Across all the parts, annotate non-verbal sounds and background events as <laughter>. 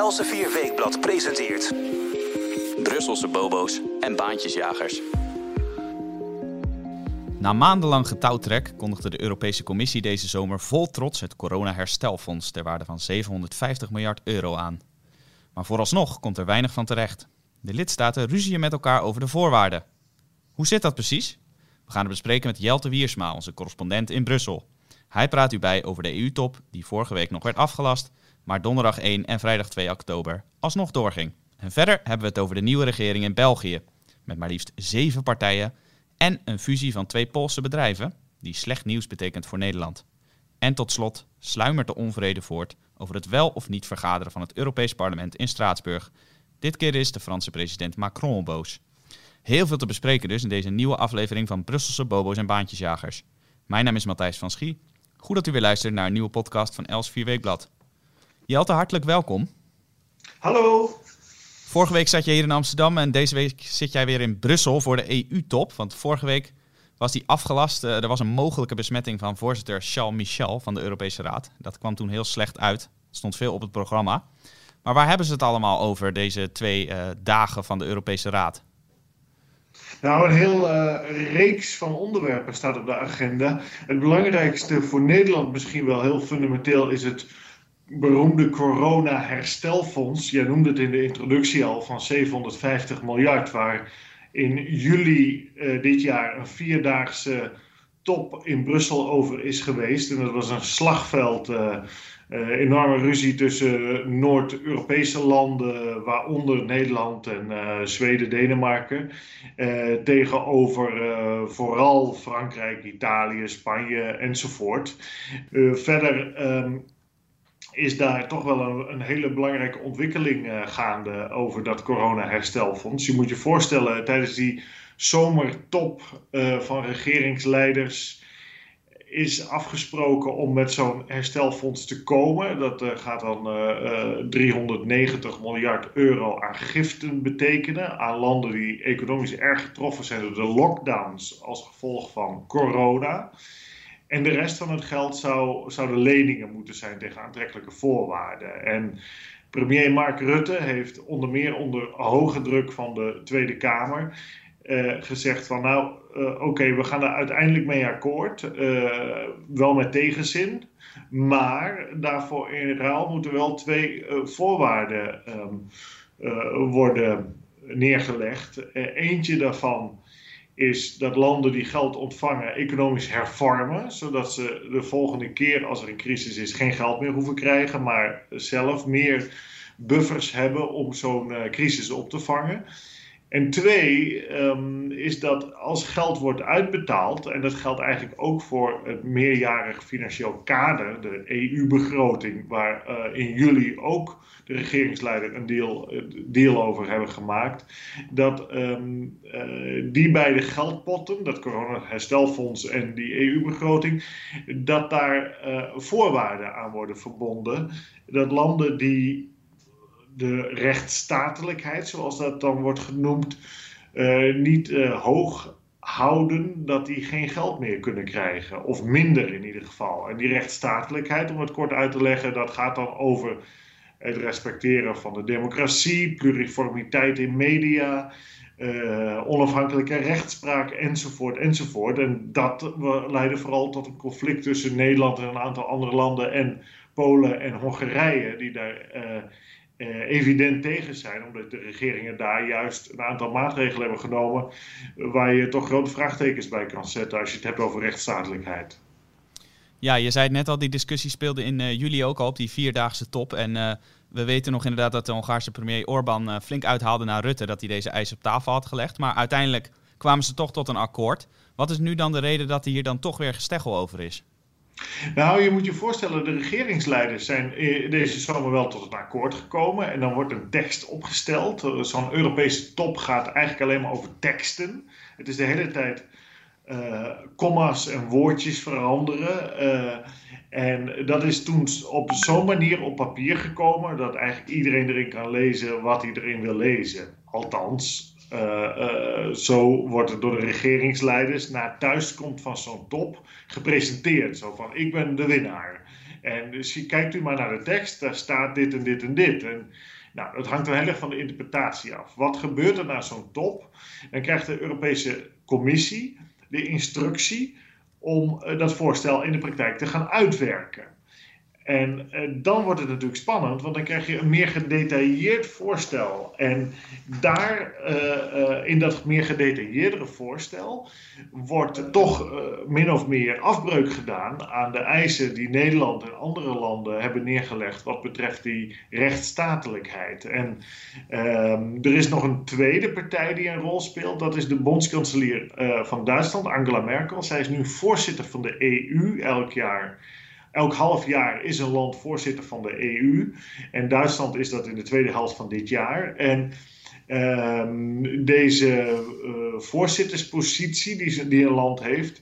Elsevier Weekblad presenteert... Brusselse bobo's en baantjesjagers. Na maandenlang getouwtrek kondigde de Europese Commissie deze zomer vol trots het corona-herstelfonds ter waarde van 750 miljard euro aan. Maar vooralsnog komt er weinig van terecht. De lidstaten ruzien met elkaar over de voorwaarden. Hoe zit dat precies? We gaan het bespreken met Jelte Wiersma, onze correspondent in Brussel. Hij praat u bij over de EU-top, die vorige week nog werd afgelast, maar donderdag 1 en vrijdag 2 oktober alsnog doorging. En verder hebben we het over de nieuwe regering in België, met maar liefst zeven partijen en een fusie van twee Poolse bedrijven, die slecht nieuws betekent voor Nederland. En tot slot sluimert de onvrede voort over het wel of niet vergaderen van het Europees Parlement in Straatsburg. Dit keer is de Franse president Macron boos. Heel veel te bespreken dus in deze nieuwe aflevering van Brusselse Bobo's en Baantjesjagers. Mijn naam is Matthijs van Schie. Goed dat u weer luistert naar een nieuwe podcast van Els 4 Weekblad. Jelte, hartelijk welkom. Hallo. Vorige week zat je hier in Amsterdam en deze week zit jij weer in Brussel voor de EU-top. Want vorige week was die afgelast. Eh, er was een mogelijke besmetting van voorzitter Charles Michel van de Europese Raad. Dat kwam toen heel slecht uit. Er stond veel op het programma. Maar waar hebben ze het allemaal over, deze twee uh, dagen van de Europese Raad? Nou, een heel uh, reeks van onderwerpen staat op de agenda. Het belangrijkste voor Nederland misschien wel heel fundamenteel is het beroemde corona-herstelfonds. Jij noemde het in de introductie al van 750 miljard, waar in juli uh, dit jaar een vierdaagse top in Brussel over is geweest. En dat was een slagveld. Uh, uh, enorme ruzie tussen Noord-Europese landen, waaronder Nederland en Zweden, Denemarken, tegenover vooral Frankrijk, Italië, Spanje enzovoort. verder um, is daar toch wel een, hele belangrijke ontwikkeling gaande over dat corona-herstelfonds. Je moet je voorstellen, tijdens die zomertop van regeringsleiders is afgesproken om met zo'n herstelfonds te komen. Dat uh, gaat dan uh, uh, 390 miljard euro aan giften betekenen aan landen die economisch erg getroffen zijn door de lockdowns als gevolg van corona. En de rest van het geld zou, zouden leningen moeten zijn tegen aantrekkelijke voorwaarden. En premier Mark Rutte heeft onder meer onder hoge druk van de Tweede Kamer uh, gezegd van nou, uh, oké, we gaan er uiteindelijk mee akkoord. Uh, wel met tegenzin. Maar daarvoor in ruil moeten wel twee voorwaarden um, worden neergelegd. eentje daarvan is dat landen die geld ontvangen economisch hervormen, zodat ze de volgende keer als er een crisis is geen geld meer hoeven krijgen, maar zelf meer buffers hebben om zo'n crisis op te vangen. En twee um, is dat als geld wordt uitbetaald, en dat geldt eigenlijk ook voor het meerjarig financieel kader, de EU-begroting, waar uh, in juli ook de regeringsleider een deal, deal over hebben gemaakt, dat um, uh, die beide geldpotten, dat corona-herstelfonds en die EU-begroting, dat daar voorwaarden aan worden verbonden. Dat landen die de rechtsstatelijkheid, zoals dat dan wordt genoemd, uh, niet uh, hoog houden dat die geen geld meer kunnen krijgen. Of minder in ieder geval. En die rechtsstatelijkheid, om het kort uit te leggen, dat gaat dan over het respecteren van de democratie, pluriformiteit in media, uh, onafhankelijke rechtspraak enzovoort enzovoort. En dat leidde vooral tot een conflict tussen Nederland en een aantal andere landen en Polen en Hongarije, die daar evident tegen zijn, omdat de regeringen daar juist een aantal maatregelen hebben genomen waar je toch grote vraagtekens bij kan zetten als je het hebt over rechtsstatelijkheid. Ja, je zei het net al, die discussie speelde in uh, juli ook al op die vierdaagse top. En uh, we weten nog inderdaad dat de Hongaarse premier Orbán flink uithaalde naar Rutte dat hij deze eis op tafel had gelegd. Maar uiteindelijk kwamen ze toch tot een akkoord. Wat is nu dan de reden dat er hier dan toch weer gesteggel over is? Nou, je moet je voorstellen, de regeringsleiders zijn deze zomer wel tot een akkoord gekomen. En dan wordt een tekst opgesteld. Zo'n Europese top gaat eigenlijk alleen maar over teksten. Het is de hele tijd uh, comma's en woordjes veranderen. En dat is toen op zo'n manier op papier gekomen dat eigenlijk iedereen erin kan lezen wat hij erin wil lezen. Althans, zo wordt het door de regeringsleiders na thuiskomst van zo'n top gepresenteerd. Zo van, ik ben de winnaar. En dus kijkt u maar naar de tekst, daar staat dit en dit en dit. En nou, dat hangt er heel erg van de interpretatie af. Wat gebeurt er na zo'n top? Dan krijgt de Europese Commissie de instructie om eh, dat voorstel in de praktijk te gaan uitwerken. En eh, dan wordt het natuurlijk spannend, want dan krijg je een meer gedetailleerd voorstel. En daar, eh, eh, in dat meer gedetailleerdere voorstel, wordt toch min of meer afbreuk gedaan aan de eisen die Nederland en andere landen hebben neergelegd wat betreft die rechtsstatelijkheid. En ehm, er is nog een tweede partij die een rol speelt, dat is de bondskanselier van Duitsland, Angela Merkel. Zij is nu voorzitter van de EU elk jaar. Elk half jaar is een land voorzitter van de EU. En Duitsland is dat in de tweede helft van dit jaar. En ehm, deze eh, voorzitterspositie die, een land heeft,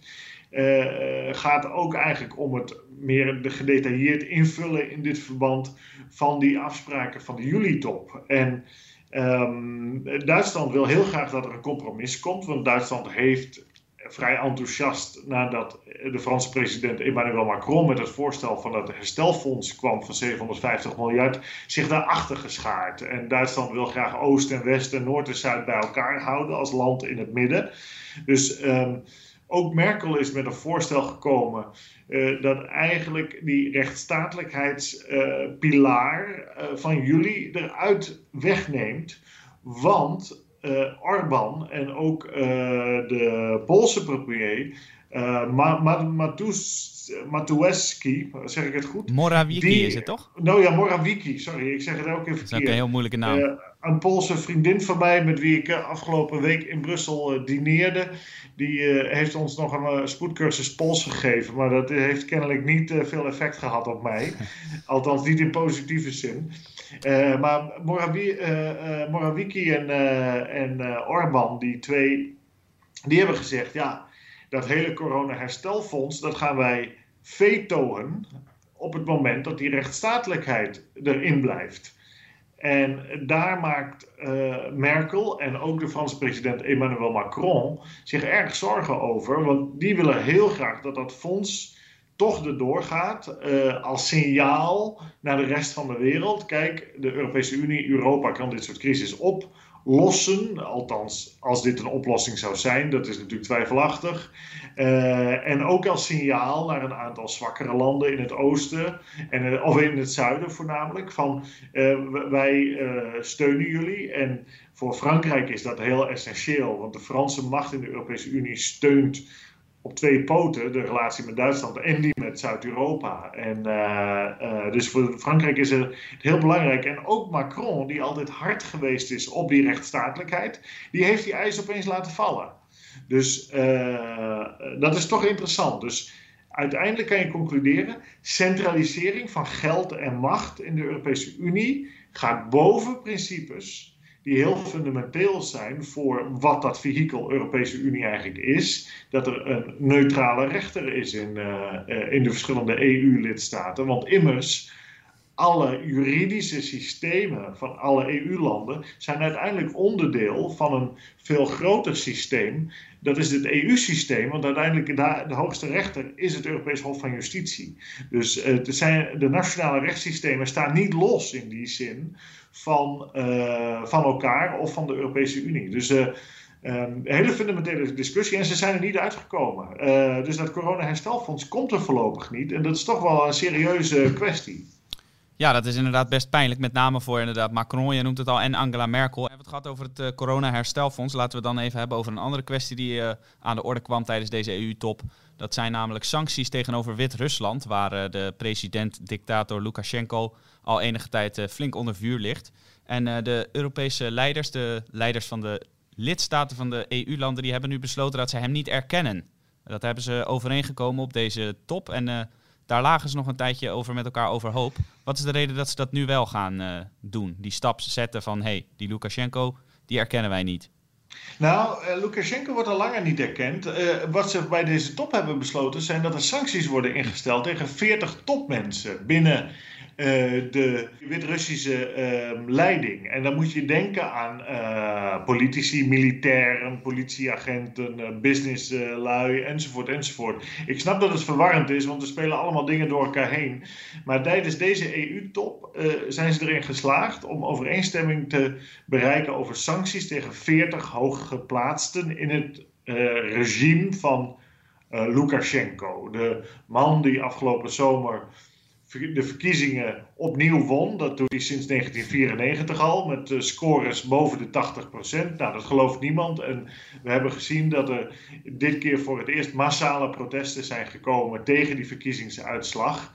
eh, gaat ook eigenlijk om het meer de gedetailleerd invullen in dit verband van die afspraken van de juli-top. En ehm, Duitsland wil heel graag dat er een compromis komt, want Duitsland heeft vrij enthousiast nadat de Franse president Emmanuel Macron met het voorstel van het herstelfonds kwam van 750 miljard, zich daarachter geschaard. En Duitsland wil graag Oost en West en Noord en Zuid bij elkaar houden als land in het midden. Dus ehm, ook Merkel is met een voorstel gekomen eh, dat eigenlijk die rechtsstatelijkheidspilaar eh, van jullie eruit wegneemt. Want eh Orbán en ook eh, de Poolse premier, eh Ma Ma Matus- zeg ik het goed? Morawiecki Die- is het toch? Nou ja, Morawiecki, sorry, ik zeg het ook even Dat is ook verkeerd. een heel moeilijke naam. Een Poolse vriendin van mij, met wie ik eh, afgelopen week in Brussel eh, dineerde, die eh, heeft ons nog een spoedcursus Pools gegeven. Maar dat heeft kennelijk niet veel effect gehad op mij. <laughs> Althans, niet in positieve zin. Maar Morawi Morawiecki en, en Orbán, die twee, die hebben gezegd: ja, dat hele corona-herstelfonds, dat gaan wij vetoen op het moment dat die rechtsstatelijkheid erin blijft. En daar maakt eh, Merkel en ook de Franse president Emmanuel Macron zich erg zorgen over. Want die willen heel graag dat dat fonds toch erdoor gaat eh, als signaal naar de rest van de wereld. Kijk, de Europese Unie, Europa kan dit soort crisis oplossen. Althans, als dit een oplossing zou zijn, dat is natuurlijk twijfelachtig. Eh, en ook als signaal naar een aantal zwakkere landen in het oosten, en, eh, of in het zuiden voornamelijk, van eh, wij steunen jullie. En voor Frankrijk is dat heel essentieel, want de Franse macht in de Europese Unie steunt op twee poten de relatie met Duitsland en die met Zuid-Europa. En eh, eh, dus voor Frankrijk is het heel belangrijk. En ook Macron, die altijd hard geweest is op die rechtsstatelijkheid, die heeft die eis opeens laten vallen. Dus eh, dat is toch interessant. Dus uiteindelijk kan je concluderen: centralisering van geld en macht in de Europese Unie gaat boven principes die heel fundamenteel zijn voor wat dat vehikel Europese Unie eigenlijk is. Dat er een neutrale rechter is in, eh, eh, in de verschillende EU-lidstaten. Want immers, alle juridische systemen van alle EU-landen zijn uiteindelijk onderdeel van een veel groter systeem. Dat is het EU-systeem, want uiteindelijk de, hoogste rechter is het Europees Hof van Justitie. Dus eh, zijn, de nationale rechtssystemen staan niet los in die zin van, eh, van elkaar of van de Europese Unie. Dus eh, een hele fundamentele discussie en ze zijn er niet uitgekomen. Eh, dus dat corona-herstelfonds komt er voorlopig niet en dat is toch wel een serieuze kwestie. Ja, dat is inderdaad best pijnlijk. Met name voor inderdaad Macron, je noemt het al, en Angela Merkel. We hebben het gehad over het eh, corona-herstelfonds. Laten we dan even hebben over een andere kwestie die eh, aan de orde kwam tijdens deze EU-top. Dat zijn namelijk sancties tegenover Wit-Rusland, waar eh, de president-dictator Lukashenko al enige tijd flink onder vuur ligt. En de Europese leiders, de leiders van de lidstaten van de EU-landen, die hebben nu besloten dat ze hem niet erkennen. Dat hebben ze overeengekomen op deze top. En daar lagen ze nog een tijdje over met elkaar overhoop. Wat is de reden dat ze dat nu wel gaan eh, doen? Die stap zetten van, hey, die Lukashenko, die erkennen wij niet. Nou, eh, Lukashenko wordt al langer niet erkend. Eh, wat ze bij deze top hebben besloten zijn dat er sancties worden ingesteld tegen 40 topmensen binnen de Wit-Russische ehm, leiding. En dan moet je denken aan politici, militairen, politieagenten, businesslui enzovoort enzovoort. Ik snap dat het verwarrend is, want er spelen allemaal dingen door elkaar heen. Maar tijdens deze EU-top zijn ze erin geslaagd om overeenstemming te bereiken over sancties tegen 40 hooggeplaatsten in het regime van Lukashenko. De man die afgelopen zomer de verkiezingen opnieuw won. Dat doet hij sinds 1994 al, met uh, scores boven de 80%. Nou, dat gelooft niemand. En we hebben gezien dat er dit keer voor het eerst massale protesten zijn gekomen tegen die verkiezingsuitslag.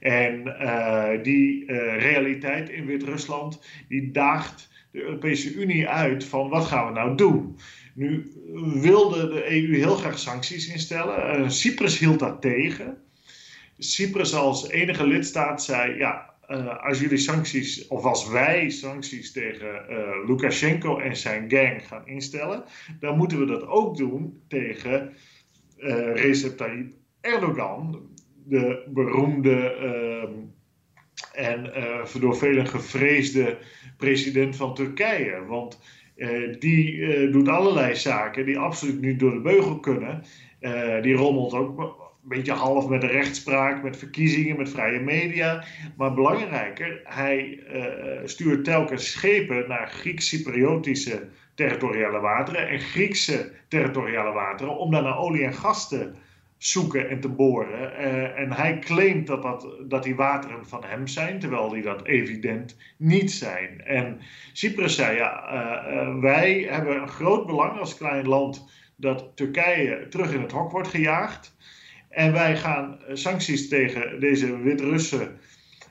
En uh, die realiteit in Wit-Rusland, die daagt de Europese Unie uit van wat gaan we nou doen? Nu wilde de EU heel graag sancties instellen. Uh, Cyprus hield dat tegen. Cyprus als enige lidstaat zei: ja, uh, als jullie sancties, of als wij sancties tegen uh, Lukashenko en zijn gang gaan instellen, dan moeten we dat ook doen tegen Recep Tayyip Erdogan, de beroemde ehm, en door velen gevreesde president van Turkije. Want uh, die uh, doet allerlei zaken die absoluut niet door de beugel kunnen. Uh, die rommelt ook beetje half met de rechtspraak, met verkiezingen, met vrije media. Maar belangrijker, hij stuurt telkens schepen naar Grieks-Cypriotische territoriale wateren en Griekse territoriale wateren om daar naar olie en gas te zoeken en te boren. Uh, en hij claimt dat, dat, dat die wateren van hem zijn, terwijl die dat evident niet zijn. En Cyprus zei, ja, uh, wij hebben een groot belang als klein land dat Turkije terug in het hok wordt gejaagd. En wij gaan sancties tegen deze Wit-Russen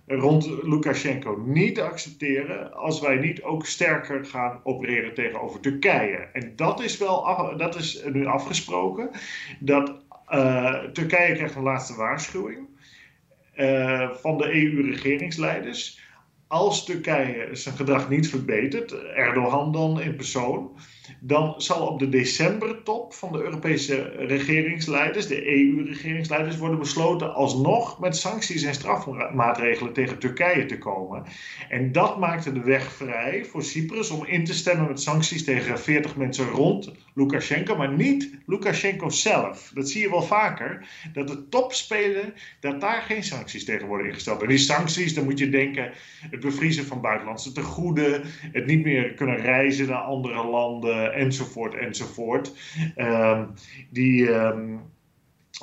rond Lukashenko niet accepteren als wij niet ook sterker gaan opereren tegenover Turkije. En dat is wel dat is nu afgesproken. Dat uh, Turkije krijgt een laatste waarschuwing uh, van de EU-regeringsleiders. Als Turkije zijn gedrag niet verbetert, Erdogan dan in persoon, dan zal op de decembertop van de Europese regeringsleiders, de EU-regeringsleiders, worden besloten alsnog met sancties en strafmaatregelen tegen Turkije te komen. En dat maakte de weg vrij voor Cyprus om in te stemmen met sancties tegen 40 mensen rond Lukashenko, maar niet Lukashenko zelf. Dat zie je wel vaker, dat de topspelen, dat daar geen sancties tegen worden ingesteld. En die sancties, dan moet je denken, het bevriezen van buitenlandse tegoeden, het niet meer kunnen reizen naar andere landen, enzovoort, enzovoort. Um, die... Um,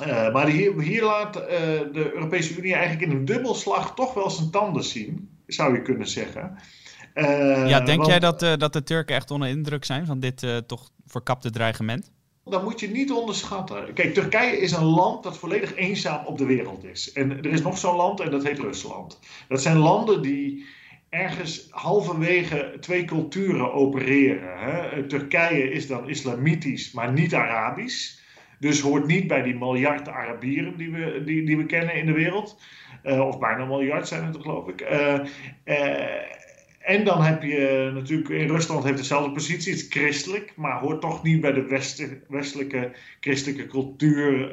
uh, maar hier, laat uh, de Europese Unie eigenlijk in een dubbelslag toch wel zijn tanden zien, zou je kunnen zeggen. Uh, ja, denk want, jij dat, dat de Turken echt onder indruk zijn van dit toch verkapte dreigement? Dat moet je niet onderschatten. Kijk, Turkije is een land dat volledig eenzaam op de wereld is. En er is nog zo'n land en dat heet Rusland. Dat zijn landen die ergens halverwege twee culturen opereren. Hè? Turkije is dan islamitisch, maar niet Arabisch. Dus hoort niet bij die miljard Arabieren die we, die, die we kennen in de wereld. Uh, of bijna een miljard zijn het, geloof ik. Uh, uh, en dan heb je natuurlijk in Rusland heeft dezelfde positie, het is christelijk, maar hoort toch niet bij de westelijke christelijke cultuur,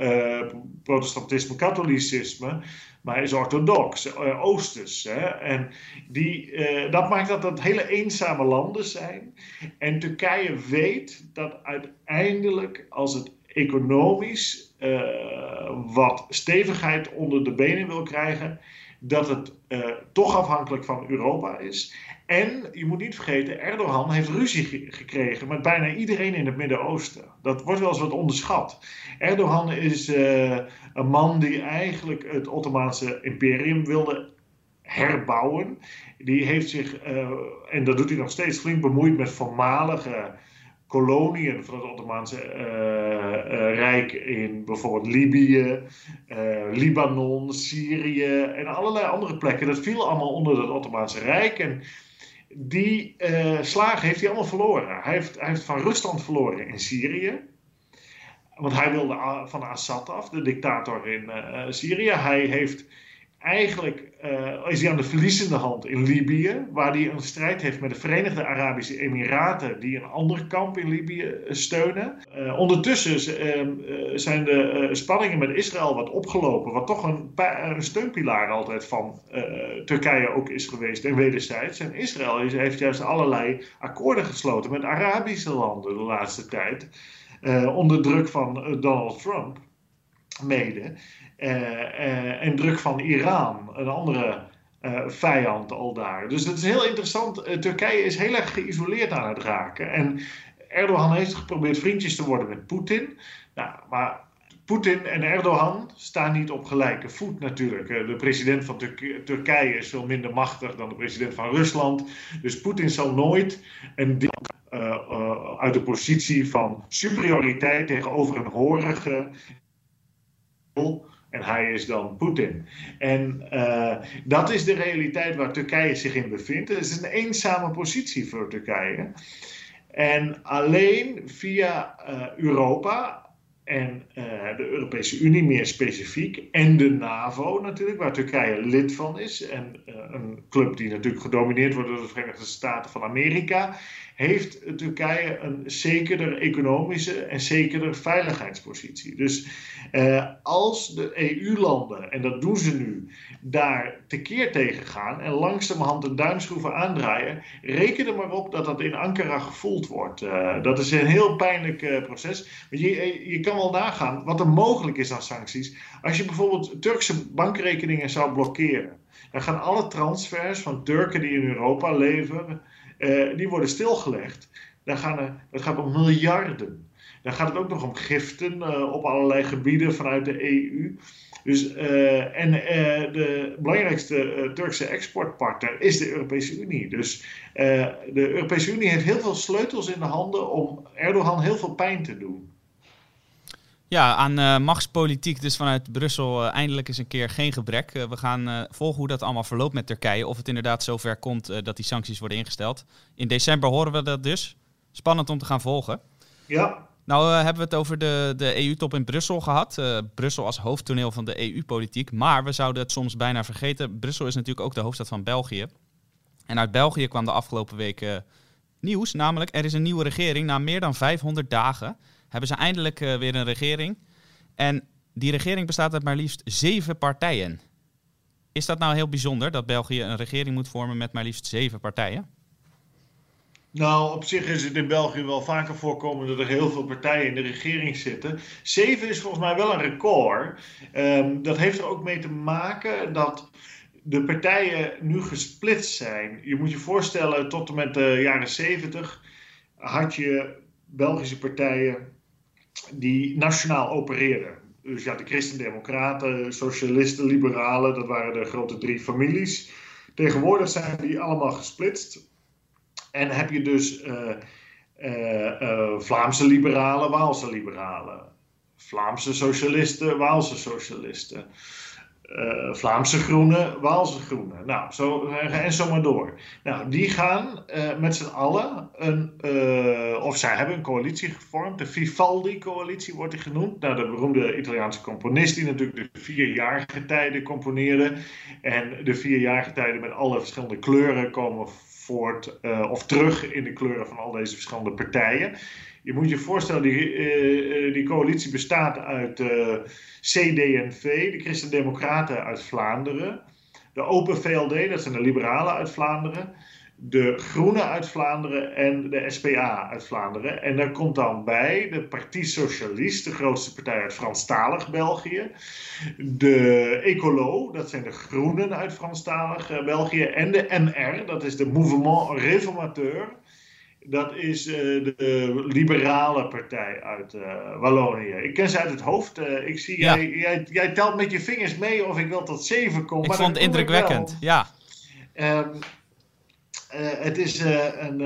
protestantisme, katholicisme maar is orthodox, uh, oosters. Hè? En die, dat maakt dat dat hele eenzame landen zijn. En Turkije weet dat uiteindelijk, als het economisch wat stevigheid onder de benen wil krijgen, dat het toch afhankelijk van Europa is. En je moet niet vergeten, Erdogan heeft ruzie gekregen met bijna iedereen in het Midden-Oosten. Dat wordt wel eens wat onderschat. Erdogan is uh, een man die eigenlijk het Ottomaanse imperium wilde herbouwen. Die heeft zich, uh, en dat doet hij nog steeds, flink bemoeid met voormalige koloniën van het Ottomaanse uh, Rijk in bijvoorbeeld Libië, Libanon, Syrië en allerlei andere plekken. Dat viel allemaal onder het Ottomaanse Rijk. En die slagen heeft hij allemaal verloren. Hij heeft, hij heeft van Rusland verloren in Syrië. Want hij wilde van Assad af, de dictator in Syrië. Hij heeft eigenlijk uh, is hij aan de verliezende hand in Libië, waar hij een strijd heeft met de Verenigde Arabische Emiraten, die een ander kamp in Libië eh, steunen. Uh, ondertussen zijn de spanningen met Israël wat opgelopen, wat toch een, een steunpilaar altijd van Turkije ook is geweest en wederzijds. En Israël is, heeft juist allerlei akkoorden gesloten met Arabische landen de laatste tijd, onder druk van Donald Trump mede. Uh, en druk van Iran, een andere uh, vijand al daar. Dus dat is heel interessant. Turkije is heel erg geïsoleerd aan het raken. En Erdogan heeft geprobeerd vriendjes te worden met Poetin. Nou, maar Poetin en Erdogan staan niet op gelijke voet natuurlijk. De president van Turkije is veel minder machtig dan de president van Rusland. Dus Poetin zal nooit een uit de positie van superioriteit tegenover een horige en hij is dan Poetin. En uh, dat is de realiteit waar Turkije zich in bevindt. Het is een eenzame positie voor Turkije. En alleen via uh, Europa en uh, de Europese Unie meer specifiek en de NAVO natuurlijk, waar Turkije lid van is en een club die natuurlijk gedomineerd wordt door de Verenigde Staten van Amerika, heeft Turkije een zekerder economische en zekerder veiligheidspositie. Dus eh, als de EU-landen, en dat doen ze nu, daar tekeer tegen gaan en langzamerhand de duimschroeven aandraaien, reken er maar op dat dat in Ankara gevoeld wordt. Uh, dat is een heel pijnlijk uh, proces. Je, eh, je kan wel nagaan wat er mogelijk is aan sancties. Als je bijvoorbeeld Turkse bankrekeningen zou blokkeren, dan gaan alle transfers van Turken die in Europa leven uh, die worden stilgelegd. Dan gaan er, het gaat om miljarden. Dan gaat het ook nog om giften uh, op allerlei gebieden vanuit de EU. Dus, uh, en de belangrijkste Turkse exportpartner is de Europese Unie. Dus de Europese Unie heeft heel veel sleutels in de handen om Erdogan heel veel pijn te doen. Ja, aan uh, machtspolitiek dus vanuit Brussel uh, eindelijk eens een keer geen gebrek. Uh, we gaan volgen hoe dat allemaal verloopt met Turkije. Of het inderdaad zover komt dat die sancties worden ingesteld. In december horen we dat dus. Spannend om te gaan volgen. Ja. Nou hebben we het over de, de EU-top in Brussel gehad. Brussel als hoofdtoneel van de EU-politiek. Maar we zouden het soms bijna vergeten. Brussel is natuurlijk ook de hoofdstad van België. En uit België kwam de afgelopen weken nieuws. Namelijk, er is een nieuwe regering na meer dan 500 dagen hebben ze eindelijk uh, weer een regering. En die regering bestaat uit maar liefst zeven partijen. Is dat nou heel bijzonder dat België een regering moet vormen met maar liefst zeven partijen? Nou, op zich is het in België wel vaker voorkomen dat er heel veel partijen in de regering zitten. Zeven is volgens mij wel een record. Um, dat heeft er ook mee te maken dat de partijen nu gesplitst zijn. Je moet je voorstellen, tot en met de jaren zeventig had je Belgische partijen die nationaal opereerden. Dus ja, de Christen-Democraten, Socialisten, Liberalen, dat waren de grote drie families. Tegenwoordig zijn die allemaal gesplitst. En heb je dus uh, uh, uh, Vlaamse liberalen, Waalse liberalen. Vlaamse socialisten, Waalse socialisten. Uh, Vlaamse Groenen, Waalse Groenen. Nou, zo, en zo maar door. Nou, die gaan uh, met z'n allen, een, of zij hebben een coalitie gevormd. De Vivaldi-coalitie wordt die genoemd. Nou, de beroemde Italiaanse componist die natuurlijk de vierjarige tijden componeerde. En de vierjarige tijden met alle verschillende kleuren komen voort of terug in de kleuren van al deze verschillende partijen. Je moet je voorstellen, die, uh, die coalitie bestaat uit uh, CDNV, de Christen-Democraten uit Vlaanderen, de Open VLD, dat zijn de Liberalen uit Vlaanderen, de Groenen uit Vlaanderen en de SPA uit Vlaanderen. En daar komt dan bij de Partie Socialiste, de grootste partij uit Franstalig België. De Ecolo, dat zijn de Groenen uit Franstalig België. En de MR, dat is de Mouvement Réformateur dat is uh, de liberale partij uit uh, Wallonië. Ik ken ze uit het hoofd. Uh, ik zie, ja. jij, jij, jij, telt met je vingers mee of ik wel tot zeven kom. Ik maar vond het indrukwekkend, ja. Um, het is een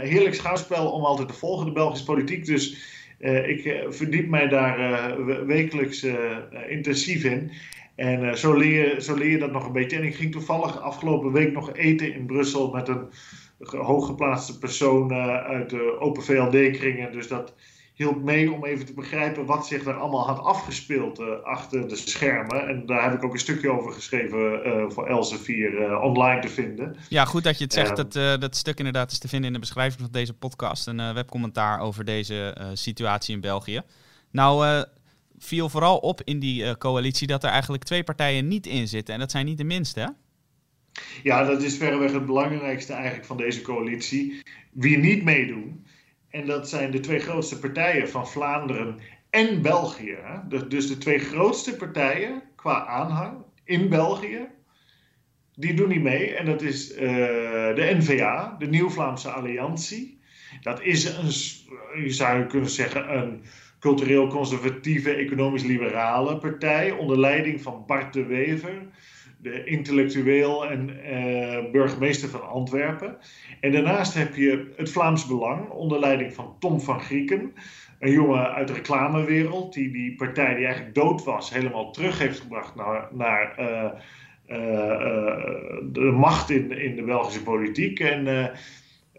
heerlijk schouwspel om altijd te volgen, de Belgische politiek. Dus ik verdiep mij daar wekelijks intensief in. En zo, leer, zo leer je dat nog een beetje. En ik ging toevallig afgelopen week nog eten in Brussel met een hooggeplaatste personen uit de Open VLD-kringen. Dus dat, hielp mee om even te begrijpen wat zich daar allemaal had afgespeeld uh, achter de schermen. En daar heb ik ook een stukje over geschreven uh, voor Elsevier uh, online te vinden. Ja, goed dat je het zegt. dat, dat stuk inderdaad is te vinden in de beschrijving van deze podcast. Een webcommentaar over deze situatie in België. Nou, viel vooral op in die coalitie dat er eigenlijk twee partijen niet in zitten. En dat zijn niet de minste, hè? Ja, dat is verreweg het belangrijkste eigenlijk van deze coalitie. Wie niet meedoen, en dat zijn de twee grootste partijen van Vlaanderen en België. Dus de twee grootste partijen qua aanhang in België, die doen niet mee. En dat is uh, de NVA, de Nieuw-Vlaamse Alliantie. Dat is een, je zou kunnen zeggen, een cultureel conservatieve, economisch liberale partij onder leiding van Bart de Wever de intellectueel en uh, burgemeester van Antwerpen. En daarnaast heb je het Vlaams Belang onder leiding van Tom van Grieken. Een jongen uit de reclamewereld die die partij die eigenlijk dood was helemaal terug heeft gebracht naar, naar uh, uh, de macht in, in de Belgische politiek. En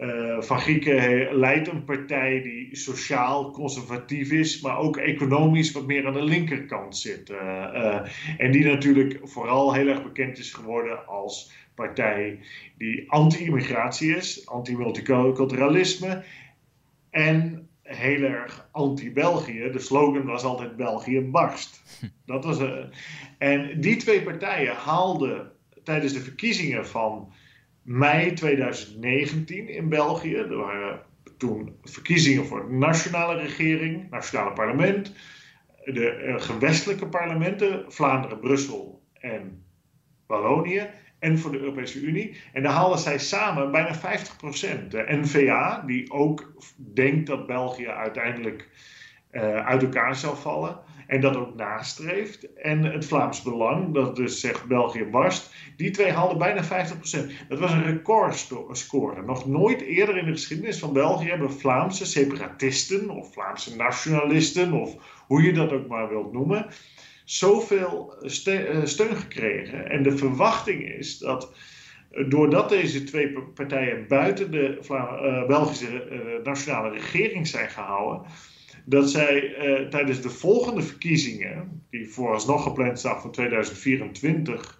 uh, Van Grieken leidt een partij die sociaal conservatief is, maar ook economisch wat meer aan de linkerkant zit. Uh, uh, en die natuurlijk vooral heel erg bekend is geworden als partij die anti-immigratie is, anti-multiculturalisme en heel erg anti-België. De slogan was altijd België barst. <laughs> Dat was, en die twee partijen haalden tijdens de verkiezingen van mei 2019 in België. Er waren toen verkiezingen voor de nationale regering, nationale parlement, de eh, gewestelijke parlementen, Vlaanderen, Brussel en Wallonië. En voor de Europese Unie. En daar haalden zij samen bijna 50%. De NVA, die ook denkt dat België uiteindelijk uh, uit elkaar zal vallen en dat ook nastreeft. En het Vlaams Belang, dat dus zegt België barst, die twee haalden bijna 50%. Dat was een recordscore. Nog nooit eerder in de geschiedenis van België hebben Vlaamse separatisten of Vlaamse nationalisten, of hoe je dat ook maar wilt noemen, zoveel eh, steun gekregen. En de verwachting is dat doordat deze twee partijen buiten de uh, Belgische nationale regering zijn gehouden, dat zij uh, tijdens de volgende verkiezingen, die vooralsnog gepland staan voor 2024,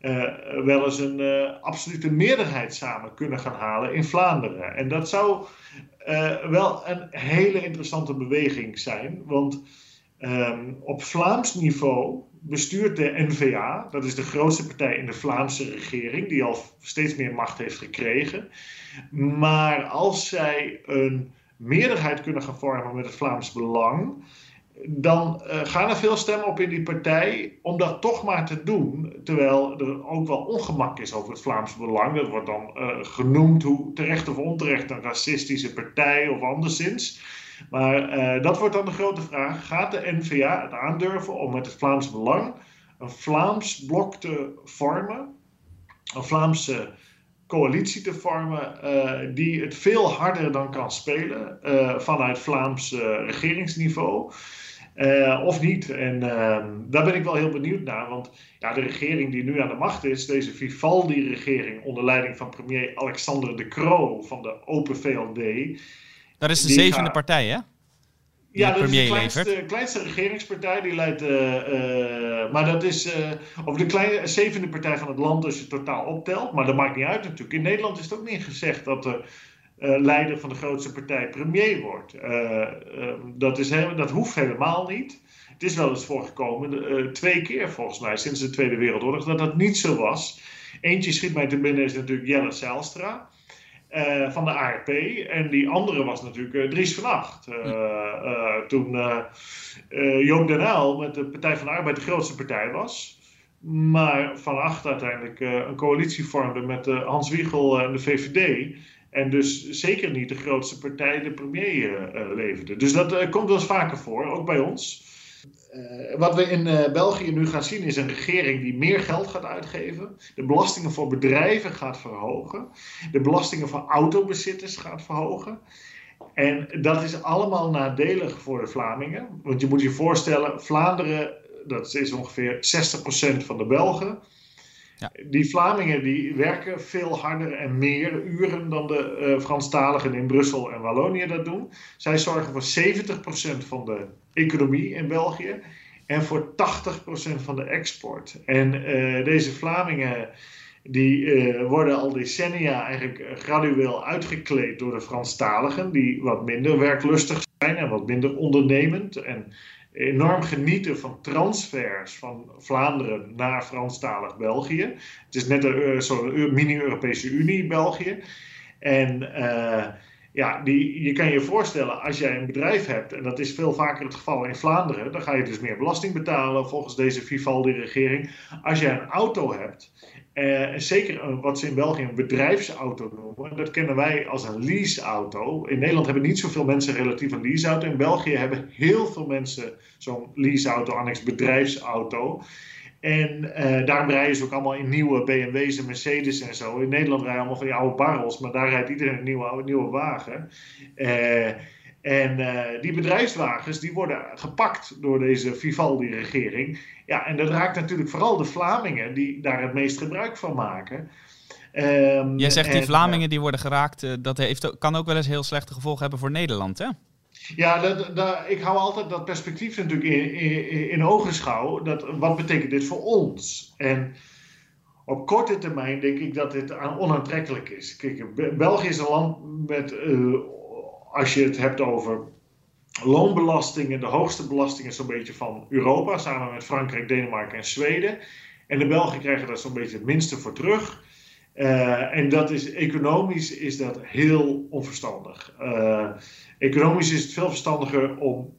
uh, wel eens een uh, absolute meerderheid samen kunnen gaan halen in Vlaanderen. En dat zou wel een hele interessante beweging zijn, want um, op Vlaams niveau bestuurt de NVA, dat is de grootste partij in de Vlaamse regering, die al steeds meer macht heeft gekregen. Maar als zij een meerderheid kunnen gaan vormen met het Vlaams Belang, dan uh, gaan er veel stemmen op in die partij om dat toch maar te doen. Terwijl er ook wel ongemak is over het Vlaams Belang. Dat wordt dan uh, genoemd, hoe terecht of onterecht, een racistische partij of anderszins. Maar uh, dat wordt dan de grote vraag. Gaat de NVA het aandurven om met het Vlaams Belang een Vlaams blok te vormen? Een Vlaamse coalitie te vormen uh, die het veel harder dan kan spelen uh, vanuit Vlaams uh, regeringsniveau. of niet. En ehm, daar ben ik wel heel benieuwd naar. Want ja, de regering die nu aan de macht is, deze Vivaldi-regering onder leiding van premier Alexander de Croo van de Open VLD. Dat is de zevende partij, hè? Ja, dat is de kleinste, kleinste, regeringspartij. Die leidt, uh, uh, maar dat is, uh, of de kleine, zevende partij van het land als je totaal optelt. Maar dat maakt niet uit natuurlijk. In Nederland is het ook niet gezegd dat de leider van de grootste partij premier wordt. dat, is heel, dat hoeft helemaal niet. Het is wel eens voorgekomen, twee keer volgens mij, sinds de Tweede Wereldoorlog, dat dat niet zo was. Eentje schiet mij te binnen, is natuurlijk Jelle Zijlstra. Uh, van de ARP. En die andere was natuurlijk uh, Dries van Acht. Uh, toen Joop den Uyl met de Partij van de Arbeid de grootste partij was. Maar Van Acht uiteindelijk een coalitie vormde met Hans Wiegel en de VVD. En dus zeker niet de grootste partij de premier leverde. Dus dat komt wel eens vaker voor, ook bij ons. Uh, wat we in uh, België nu gaan zien is een regering die meer geld gaat uitgeven, de belastingen voor bedrijven gaat verhogen, de belastingen voor autobezitters gaat verhogen. En dat is allemaal nadelig voor de Vlamingen. Want je moet je voorstellen, Vlaanderen, dat is ongeveer 60% van de Belgen. Ja. Die Vlamingen die werken veel harder en meer uren dan de uh, Franstaligen in Brussel en Wallonië dat doen. Zij zorgen voor 70% van de economie in België en voor 80% van de export. En uh, deze Vlamingen die uh, worden al decennia eigenlijk gradueel uitgekleed door de Franstaligen, die wat minder werklustig zijn en wat minder ondernemend. En enorm genieten van transfers van Vlaanderen naar Franstalig België. Het is net een zo'n mini-Europese Unie België. En uh, ja, die, je kan je voorstellen, als jij een bedrijf hebt, en dat is veel vaker het geval in Vlaanderen, dan ga je dus meer belasting betalen volgens deze Vivaldi-regering. Als jij een auto hebt uh, zeker wat ze in België een bedrijfsauto noemen, dat kennen wij als een leaseauto. In Nederland hebben niet zoveel mensen relatief een leaseauto. In België hebben heel veel mensen zo'n leaseauto, annex bedrijfsauto. En uh, daarom rijden ze ook allemaal in nieuwe BMW's en Mercedes en zo. In Nederland rijden allemaal van die oude barrels, maar daar rijdt iedereen een nieuwe, nieuwe wagen. Uh, en uh, die bedrijfswagens die worden gepakt door deze Vivaldi-regering. Ja, en dat raakt natuurlijk vooral de Vlamingen die daar het meest gebruik van maken. Um, Jij zegt die Vlamingen die worden geraakt, uh, dat heeft, kan ook wel eens heel slechte gevolgen hebben voor Nederland, hè? Ja, dat, dat, ik hou altijd dat perspectief natuurlijk in, in, in ogenschouw. Dat, wat betekent dit voor ons? En op korte termijn denk ik dat dit onaantrekkelijk is. Kijk, België is een land met uh, als je het hebt over loonbelastingen, de hoogste belastingen zo'n beetje van Europa, samen met Frankrijk, Denemarken en Zweden. En de Belgen krijgen daar zo'n beetje het minste voor terug. Uh, en dat is, economisch is dat heel onverstandig. Uh, economisch is het veel verstandiger om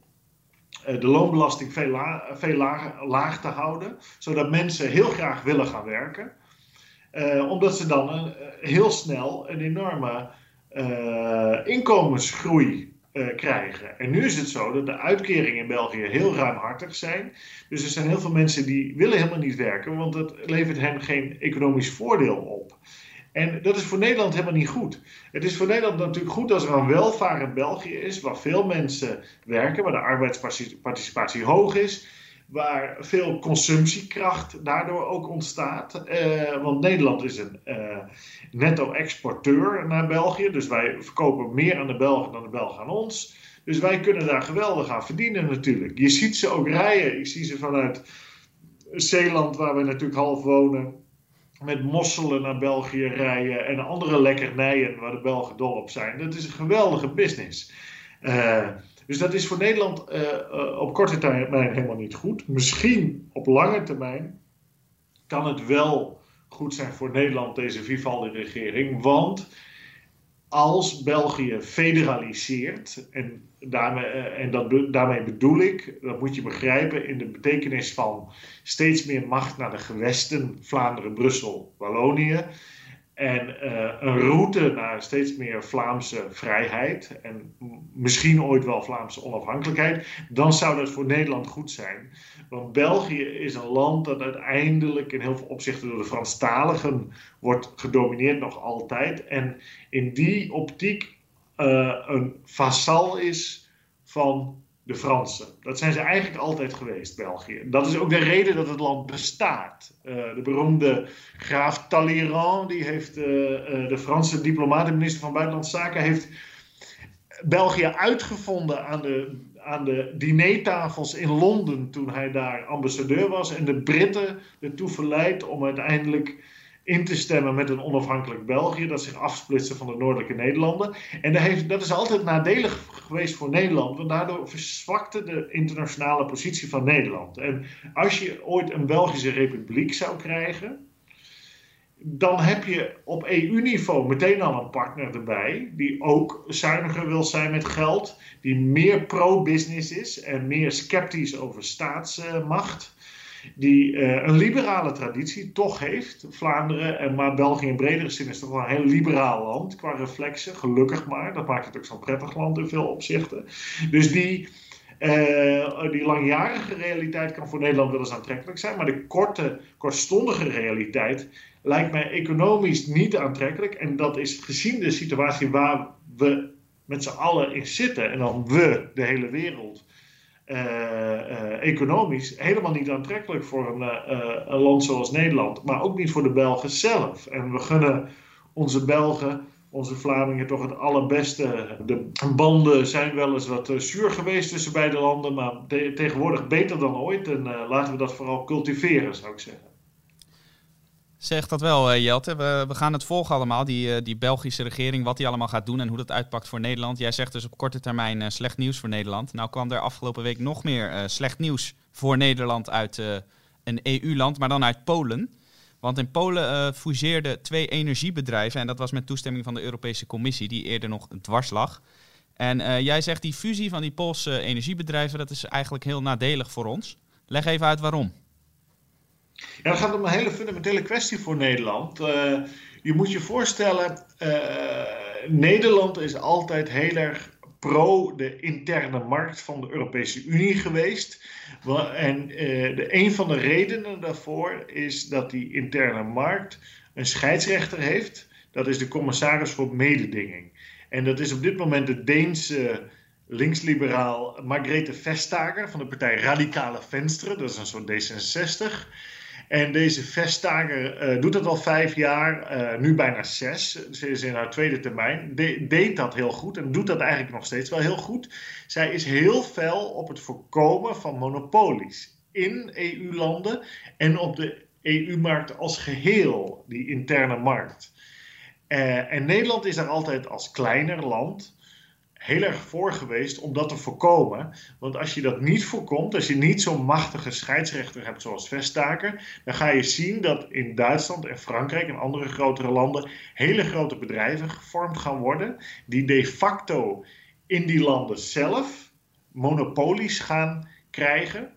uh, de loonbelasting veel, la veel laag, laag, te houden, zodat mensen heel graag willen gaan werken. omdat ze dan heel snel een enorme uh, inkomensgroei uh, krijgen. En nu is het zo dat de uitkeringen in België heel ruimhartig zijn. Dus er zijn heel veel mensen die willen helemaal niet werken, want dat levert hen geen economisch voordeel op. En dat is voor Nederland helemaal niet goed. Het is voor Nederland natuurlijk goed als er een welvarend België is, waar veel mensen werken, waar de arbeidsparticipatie hoog is waar veel consumptiekracht daardoor ook ontstaat. Uh, want Nederland is een uh, netto-exporteur naar België. Dus wij verkopen meer aan de Belgen dan de Belgen aan ons. Dus wij kunnen daar geweldig aan verdienen natuurlijk. Je ziet ze ook rijden. Ik zie ze vanuit Zeeland, waar we natuurlijk half wonen, met mosselen naar België rijden en andere lekkernijen waar de Belgen dol op zijn. Dat is een geweldige business. Uh, dus dat is voor Nederland uh, uh, op korte termijn helemaal niet goed. Misschien op lange termijn kan het wel goed zijn voor Nederland, deze Vivaldi-regering. Want als België federaliseert, en, daarmee, uh, en dat, daarmee bedoel ik, dat moet je begrijpen in de betekenis van steeds meer macht naar de gewesten, Vlaanderen, Brussel, Wallonië. En uh, een route naar steeds meer Vlaamse vrijheid en misschien ooit wel Vlaamse onafhankelijkheid, dan zou dat voor Nederland goed zijn. Want België is een land dat uiteindelijk in heel veel opzichten door de Franstaligen wordt gedomineerd nog altijd. En in die optiek uh, een vasal is van de Fransen. Dat zijn ze eigenlijk altijd geweest, België. Dat is ook de reden dat het land bestaat. Uh, de beroemde graaf Talleyrand, die heeft uh, uh, de Franse diplomaat en minister van Buitenlandse Zaken, heeft België uitgevonden aan de, aan de dinertafels in Londen toen hij daar ambassadeur was. En de Britten ertoe verleid om uiteindelijk in te stemmen met een onafhankelijk België, dat zich afsplitste van de noordelijke Nederlanden. En dat, heeft, dat is altijd nadelig geweest voor Nederland, want daardoor verzwakte de internationale positie van Nederland. En als je ooit een Belgische republiek zou krijgen, dan heb je op EU-niveau meteen al een partner erbij, die ook zuiniger wil zijn met geld, die meer pro-business is en meer sceptisch over staatsmacht die uh, een liberale traditie toch heeft. Vlaanderen, en maar België in bredere zin is toch wel een heel liberaal land qua reflexen. Gelukkig maar. Dat maakt het ook zo'n prettig land in veel opzichten. Dus die, uh, die langjarige realiteit kan voor Nederland wel eens aantrekkelijk zijn. Maar de korte, kortstondige realiteit lijkt mij economisch niet aantrekkelijk. En dat is gezien de situatie waar we met z'n allen in zitten. En dan we, de hele wereld economisch helemaal niet aantrekkelijk voor een, een, land zoals Nederland, maar ook niet voor de Belgen zelf. En we gunnen onze Belgen onze Vlamingen toch het allerbeste. De banden zijn wel eens wat zuur geweest tussen beide landen, maar tegenwoordig beter dan ooit. En laten we dat vooral cultiveren, zou ik zeggen. Zeg dat wel, uh, Jelte. We, we, gaan het volgen allemaal, die, die Belgische regering, wat die allemaal gaat doen en hoe dat uitpakt voor Nederland. Jij zegt dus op korte termijn slecht nieuws voor Nederland. Nou kwam er afgelopen week nog meer slecht nieuws voor Nederland uit een EU-land, maar dan uit Polen. Want in Polen fuseerden twee energiebedrijven. En dat was met toestemming van de Europese Commissie, die eerder nog dwars lag. En jij zegt die fusie van die Poolse energiebedrijven, dat is eigenlijk heel nadelig voor ons. Leg even uit waarom. Ja, dat gaat om een hele fundamentele kwestie voor Nederland. Uh, je moet je voorstellen, Nederland is altijd heel erg pro de interne markt van de Europese Unie geweest. En uh, de, een van de redenen daarvoor is dat die interne markt een scheidsrechter heeft. Dat is de commissaris voor mededinging. En dat is op dit moment de Deense linksliberaal Margrethe Vestager van de partij Radicale Venstre. Dat is een soort D66. En deze Vestager uh, doet dat al vijf jaar, uh, nu bijna zes. Ze is in haar tweede termijn. De, deed dat heel goed en doet dat eigenlijk nog steeds wel heel goed. Zij is heel fel op het voorkomen van monopolies in EU-landen en op de EU-markt als geheel, die interne markt. Uh, en Nederland is daar altijd als kleiner land heel erg voor geweest om dat te voorkomen. Want als je dat niet voorkomt, als je niet zo'n machtige scheidsrechter hebt zoals Vestager, dan ga je zien dat in Duitsland en Frankrijk en andere grotere landen hele grote bedrijven gevormd gaan worden, die de facto in die landen zelf monopolies gaan krijgen.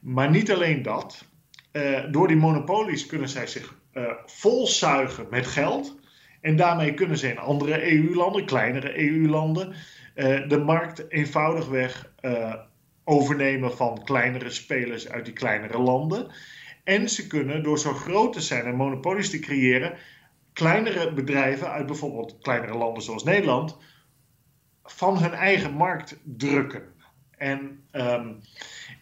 Maar niet alleen dat. Uh, door die monopolies kunnen zij zich uh, volzuigen met geld. En daarmee kunnen ze in andere EU-landen, kleinere EU-landen, uh, de markt eenvoudigweg uh, overnemen van kleinere spelers uit die kleinere landen. En ze kunnen door zo groot te zijn en monopolies te creëren, kleinere bedrijven uit bijvoorbeeld kleinere landen zoals Nederland van hun eigen markt drukken. En um,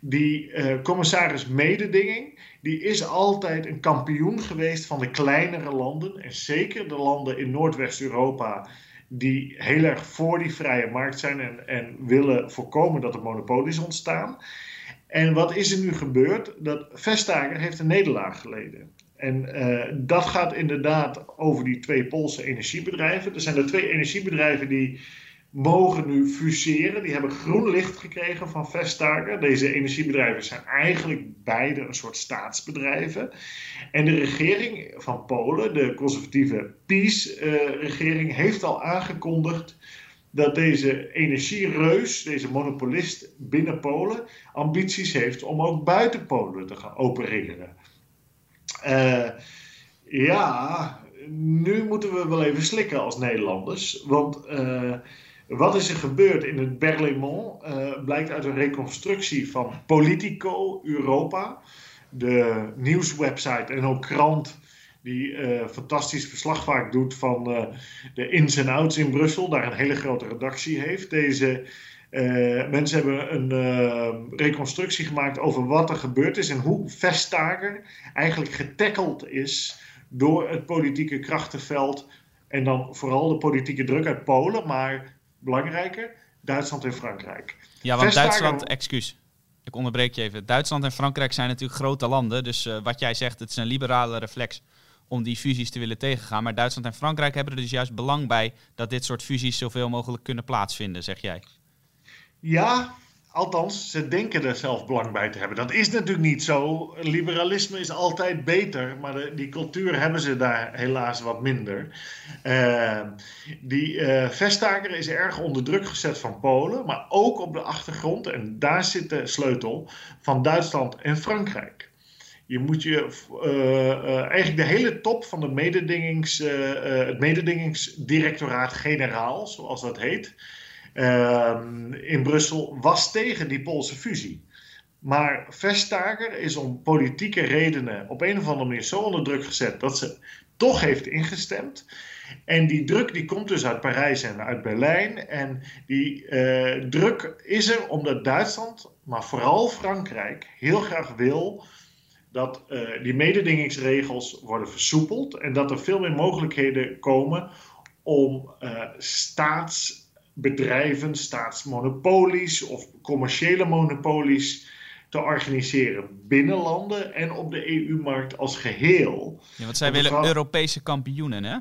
die uh, commissaris mededinging, die is altijd een kampioen geweest van de kleinere landen. En zeker de landen in Noordwest-Europa die heel erg voor die vrije markt zijn en, en willen voorkomen dat er monopolies ontstaan. En wat is er nu gebeurd? Dat Vestager heeft een nederlaag geleden. En uh, dat gaat inderdaad over die twee Poolse energiebedrijven. Er zijn er twee energiebedrijven die mogen nu fuseren. Die hebben groen licht gekregen van Vestager. Deze energiebedrijven zijn eigenlijk beide een soort staatsbedrijven. En de regering van Polen, de conservatieve PiS-regering, heeft al aangekondigd dat deze energiereus, deze monopolist binnen Polen, ambities heeft om ook buiten Polen te gaan opereren. Uh, ja, nu moeten we wel even slikken als Nederlanders. Want uh, wat is er gebeurd in het Berlaymont uh, blijkt uit een reconstructie van Politico Europa, de nieuwswebsite en ook krant die uh, fantastisch verslag vaak doet van uh, de ins en outs in Brussel, daar een hele grote redactie heeft. Deze mensen hebben een reconstructie gemaakt over wat er gebeurd is en hoe Vestager eigenlijk getackeld is door het politieke krachtenveld en dan vooral de politieke druk uit Polen, maar belangrijker, Duitsland en Frankrijk. Ja, want Duitsland, excuus, ik onderbreek je even. Duitsland en Frankrijk zijn natuurlijk grote landen. Dus uh, wat jij zegt, het is een liberale reflex om die fusies te willen tegengaan. Maar Duitsland en Frankrijk hebben er dus juist belang bij dat dit soort fusies zoveel mogelijk kunnen plaatsvinden, zeg jij. Ja, Althans, ze denken er zelf belang bij te hebben. Dat is natuurlijk niet zo. Liberalisme is altijd beter, maar die cultuur hebben ze daar helaas wat minder. Uh, die uh, Vestager is erg onder druk gezet van Polen, maar ook op de achtergrond, en daar zit de sleutel, van Duitsland en Frankrijk. Je moet je uh, eigenlijk de hele top van de mededingings, het mededingingsdirectoraat-generaal, zoals dat heet Ehm, in Brussel was tegen die Poolse fusie. Maar Vestager is om politieke redenen op een of andere manier zo onder druk gezet dat ze toch heeft ingestemd. En die druk die komt dus uit Parijs en uit Berlijn. En die uh, druk is er omdat Duitsland, maar vooral Frankrijk, heel graag wil dat uh, die mededingingsregels worden versoepeld. En dat er veel meer mogelijkheden komen om uh, staatsbedrijven, staatsmonopolies of commerciële monopolies te organiseren binnen landen en op de EU-markt als geheel. Ja, want zij willen Europese kampioenen, hè?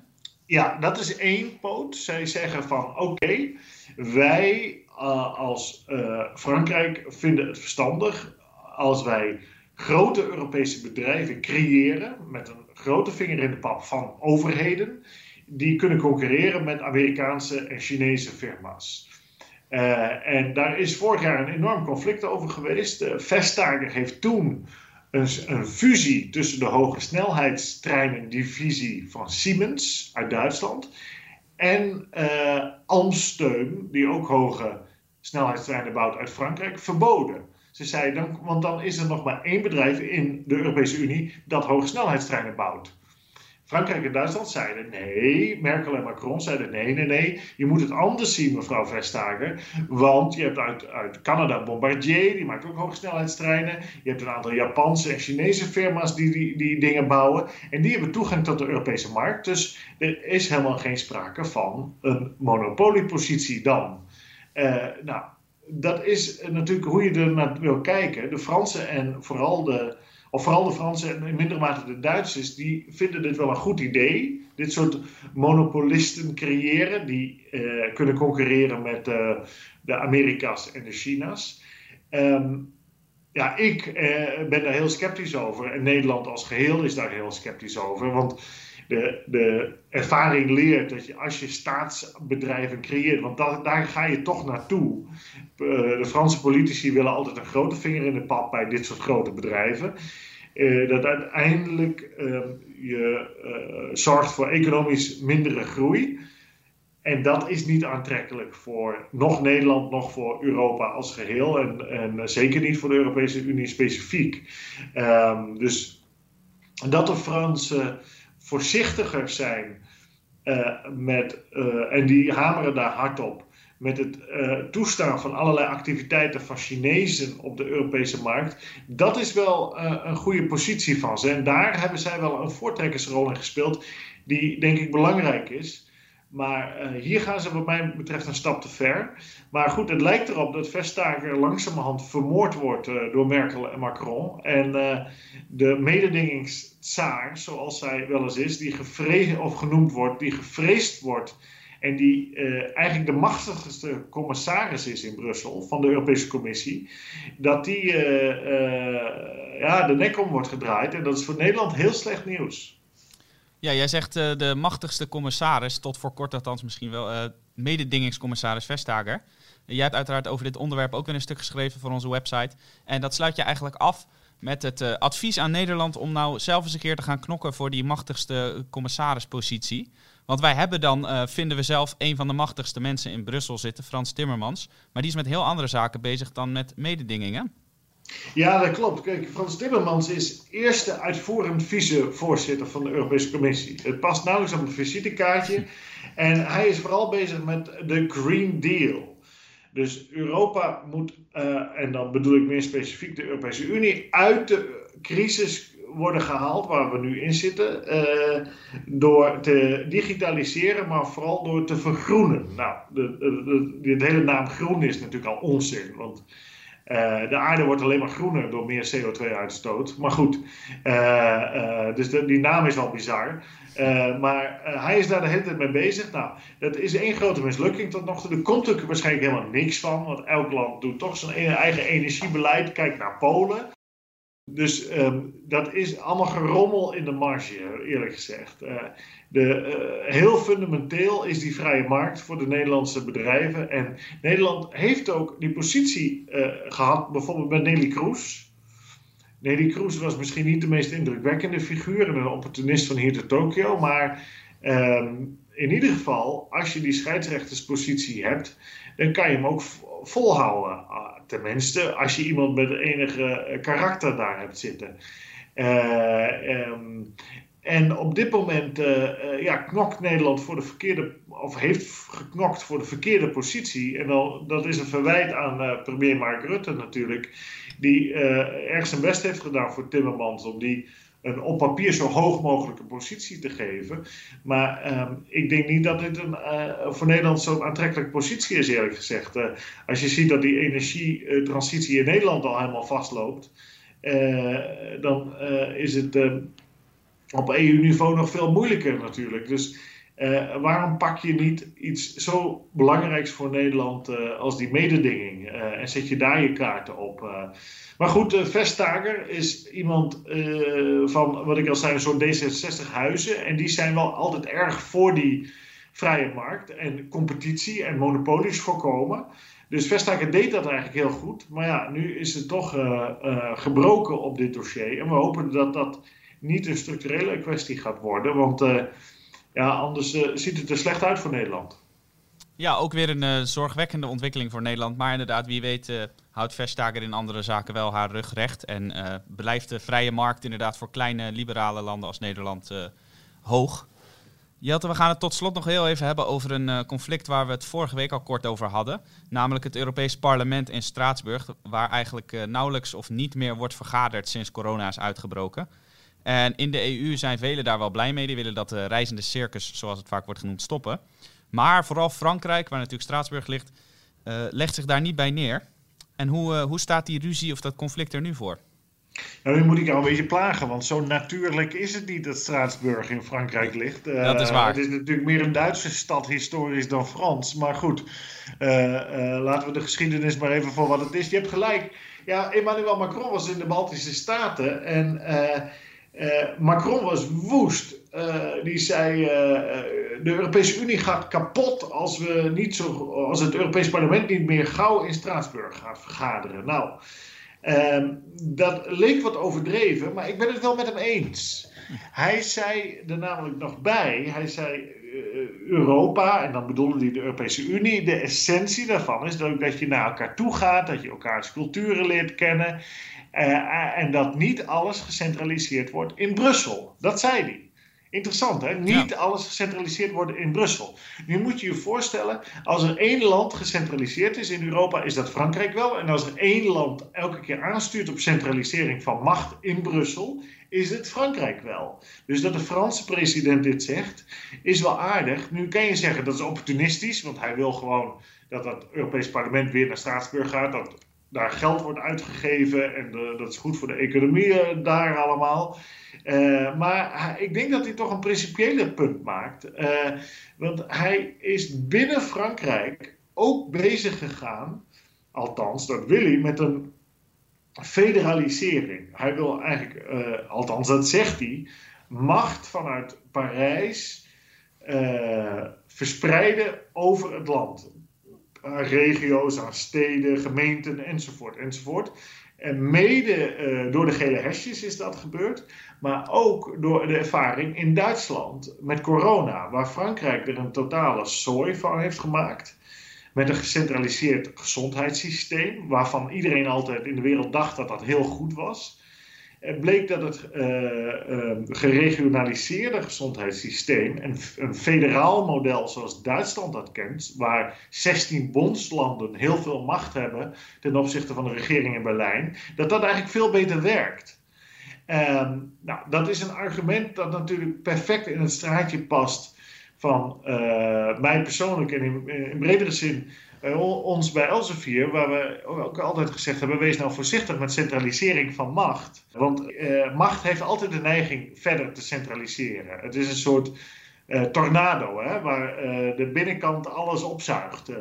Ja, dat is één poot. Zij zeggen van oké, wij uh, als uh, Frankrijk vinden het verstandig als wij grote Europese bedrijven creëren met een grote vinger in de pap van overheden die kunnen concurreren met Amerikaanse en Chinese firma's. Uh, en daar is vorig jaar een enorm conflict over geweest. De Vestager heeft toen een, een, fusie tussen de hoge snelheidstreinendivisie van Siemens uit Duitsland en uh, Alstom, die ook hoge snelheidstreinen bouwt uit Frankrijk, verboden. Ze zei dan, want dan is er nog maar één bedrijf in de Europese Unie dat hoge snelheidstreinen bouwt. Frankrijk en Duitsland zeiden nee. Merkel en Macron zeiden nee, nee, nee. Je moet het anders zien, mevrouw Vestager. Want je hebt uit, uit Canada Bombardier, die maakt ook hogesnelheidstreinen. Je hebt een aantal Japanse en Chinese firma's die, die die dingen bouwen. En die hebben toegang tot de Europese markt. Dus er is helemaal geen sprake van een monopoliepositie dan. Uh, nou, dat is natuurlijk hoe je er naar wil kijken. De Fransen en vooral de of vooral de Fransen en in mindere mate de Duitsers, die vinden dit wel een goed idee. Dit soort monopolisten creëren die uh, kunnen concurreren met uh, de Amerika's en de China's. Um, ja, ik uh, ben daar heel sceptisch over. En Nederland als geheel is daar heel sceptisch over. Want de, de ervaring leert dat je als je staatsbedrijven creëert, want daar ga je toch naartoe. Uh, de Franse politici willen altijd een grote vinger in de pap bij dit soort grote bedrijven. Uh, dat uiteindelijk uh, je eh, zorgt voor economisch mindere groei. En dat is niet aantrekkelijk voor nog Nederland, nog voor Europa als geheel. En, en zeker niet voor de Europese Unie specifiek. Um, dus dat de Fransen voorzichtiger zijn uh, met, uh, en die hameren daar hard op, met het uh, toestaan van allerlei activiteiten van Chinezen op de Europese markt, dat is wel een goede positie van ze. En daar hebben zij wel een voortrekkersrol in gespeeld, die denk ik belangrijk is. Maar uh, hier gaan ze wat mij betreft een stap te ver. Maar goed, het lijkt erop dat Vestager langzamerhand vermoord wordt uh, door Merkel en Macron. En uh, de mededingingstsaar, zoals zij wel eens is, die gevreesd of genoemd wordt, die gevreesd wordt. En die eigenlijk de machtigste commissaris is in Brussel van de Europese Commissie. Dat die ja, de nek om wordt gedraaid. En dat is voor Nederland heel slecht nieuws. Ja, jij zegt uh, de machtigste commissaris, tot voor kort althans misschien wel, uh, mededingingscommissaris Vestager. jij hebt uiteraard over dit onderwerp ook weer een stuk geschreven voor onze website. En dat sluit je eigenlijk af met het uh, advies aan Nederland om nou zelf eens een keer te gaan knokken voor die machtigste commissarispositie. Want wij hebben dan, vinden we zelf, een van de machtigste mensen in Brussel zitten, Frans Timmermans. Maar die is met heel andere zaken bezig dan met mededingingen. Ja, dat klopt. Kijk, Frans Timmermans is eerste uitvoerend vicevoorzitter van de Europese Commissie. Het past nauwelijks op een visitekaartje. En hij is vooral bezig met de Green Deal. Dus Europa moet, uh, en dan bedoel ik meer specifiek de Europese Unie, uit de crisis worden gehaald waar we nu in zitten. Uh, door te digitaliseren, maar vooral door te vergroenen. Nou, de, de, de, de hele naam groen is natuurlijk al onzin. Want uh, de aarde wordt alleen maar groener door meer CO2-uitstoot. Maar goed, uh, uh, dus die naam is al bizar. maar hij is daar de hele tijd mee bezig. Nou, dat is één grote mislukking tot nog toe. Er komt natuurlijk waarschijnlijk helemaal niks van. Want elk land doet toch zijn e-, eigen energiebeleid. Kijk naar Polen. Dus um, dat is allemaal gerommel in de marge, eerlijk gezegd. Uh, de, uh, heel fundamenteel is die vrije markt voor de Nederlandse bedrijven. En Nederland heeft ook die positie uh, gehad, bijvoorbeeld bij Nelly Kroes. Nelly Kroes was misschien niet de meest indrukwekkende figuur en een opportunist van hier te Tokio. Maar um, in ieder geval, als je die scheidsrechterspositie hebt, dan kan je hem ook volhouden. Tenminste, als je iemand met enige karakter daar hebt zitten. Uh, um, En op dit moment ja, knokt Nederland voor de verkeerde, of heeft geknokt voor de verkeerde positie. En dan, dat is een verwijt aan premier Mark Rutte natuurlijk, die erg zijn best heeft gedaan voor Timmermans om die een op papier zo hoog mogelijke positie te geven. Maar ehm, ik denk niet dat dit uh, voor Nederland zo'n aantrekkelijke positie is, eerlijk gezegd. Uh, als je ziet dat die energietransitie in Nederland al helemaal vastloopt, uh, dan is het ehm, op EU-niveau nog veel moeilijker natuurlijk. Dus waarom pak je niet iets zo belangrijks voor Nederland als die mededinging en zet je daar je kaarten op? Maar goed, Vestager is iemand van, wat ik al zei, een soort D66 huizen. En die zijn wel altijd erg voor die vrije markt en competitie en monopolies voorkomen. Dus Vestager deed dat eigenlijk heel goed. Maar ja, nu is het toch gebroken op dit dossier. En we hopen dat dat niet een structurele kwestie gaat worden. Want ja, anders ziet het er slecht uit voor Nederland. Ja, ook weer een zorgwekkende ontwikkeling voor Nederland. Maar inderdaad, wie weet houdt Vestager in andere zaken wel haar rug recht. En blijft de vrije markt inderdaad voor kleine liberale landen als Nederland hoog. Jelte, we gaan het tot slot nog heel even hebben over een conflict waar we het vorige week al kort over hadden. Namelijk het Europees Parlement in Straatsburg, waar eigenlijk nauwelijks of niet meer wordt vergaderd sinds corona is uitgebroken. En in de EU zijn velen daar wel blij mee. Die willen dat de reizende circus, zoals het vaak wordt genoemd, stoppen. Maar vooral Frankrijk, waar natuurlijk Straatsburg ligt, legt zich daar niet bij neer. En hoe, uh, hoe staat die ruzie of dat conflict er nu voor? Nou, nu moet ik jou een beetje plagen, want zo natuurlijk is het niet dat Straatsburg in Frankrijk ligt. Uh, dat is waar. Het is natuurlijk meer een Duitse stad historisch dan Frans. Maar goed, laten we de geschiedenis maar even voor wat het is. Je hebt gelijk. Ja, Emmanuel Macron was in de Baltische Staten en Macron was woest. die zei de Europese Unie gaat kapot als, we niet zo, als het Europees Parlement niet meer gauw in Straatsburg gaat vergaderen. Nou, ehm, dat leek wat overdreven, maar ik ben het wel met hem eens. Hij zei er namelijk nog bij, hij zei Europa, en dan bedoelde hij de Europese Unie, de essentie daarvan is dat, dat je naar elkaar toe gaat, dat je elkaars culturen leert kennen uh, en dat niet alles gecentraliseerd wordt in Brussel. Dat zei hij. Interessant, hè? Niet alles gecentraliseerd worden in Brussel. Nu moet je je voorstellen, als er één land gecentraliseerd is in Europa, is dat Frankrijk wel. En als er één land elke keer aanstuurt op centralisering van macht in Brussel, is het Frankrijk wel. Dus dat de Franse president dit zegt, is wel aardig. Nu kan je zeggen dat is opportunistisch, want hij wil gewoon dat het Europees Parlement weer naar Straatsburg gaat. Dat daar geld wordt uitgegeven en dat is goed voor de economie eh, daar allemaal. Uh, maar ik denk dat hij toch een principiële punt maakt. Want hij is binnen Frankrijk ook bezig gegaan, althans dat wil hij, met een federalisering. Hij wil eigenlijk, althans dat zegt hij, macht vanuit Parijs verspreiden over het land. Regio's, aan steden, gemeenten enzovoort enzovoort. En mede uh, door de gele hesjes is dat gebeurd, maar ook door de ervaring in Duitsland met corona, waar Frankrijk er een totale zooi van heeft gemaakt. Met een gecentraliseerd gezondheidssysteem, waarvan iedereen altijd in de wereld dacht dat dat heel goed was. Het bleek dat het uh, geregionaliseerde gezondheidssysteem, een, een federaal model zoals Duitsland dat kent, waar 16 bondslanden heel veel macht hebben ten opzichte van de regering in Berlijn, dat dat eigenlijk veel beter werkt. Um, nou, dat is een argument dat natuurlijk perfect in het straatje past van uh, mij persoonlijk en in, in bredere zin ons bij Elsevier, waar we ook altijd gezegd hebben: wees nou voorzichtig met centralisering van macht. Want uh, macht heeft altijd de neiging verder te centraliseren. Het is een soort uh, tornado, hè, waar de binnenkant alles opzuigt.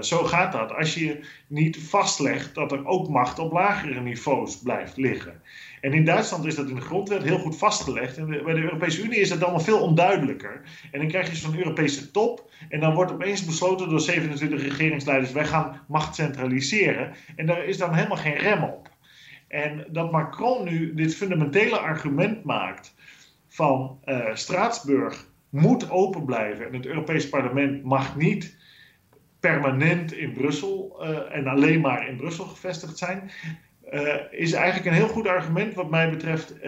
zo gaat dat. Als je niet vastlegt dat er ook macht op lagere niveaus blijft liggen. En in Duitsland is dat in de grondwet heel goed vastgelegd. En bij de Europese Unie is dat allemaal veel onduidelijker. En dan krijg je zo'n Europese top. En dan wordt opeens besloten door 27 regeringsleiders: wij gaan macht centraliseren. En daar is dan helemaal geen rem op. En dat Macron nu dit fundamentele argument maakt van uh, Straatsburg moet open blijven en het Europees Parlement mag niet permanent in Brussel uh, en alleen maar in Brussel gevestigd zijn is eigenlijk een heel goed argument wat mij betreft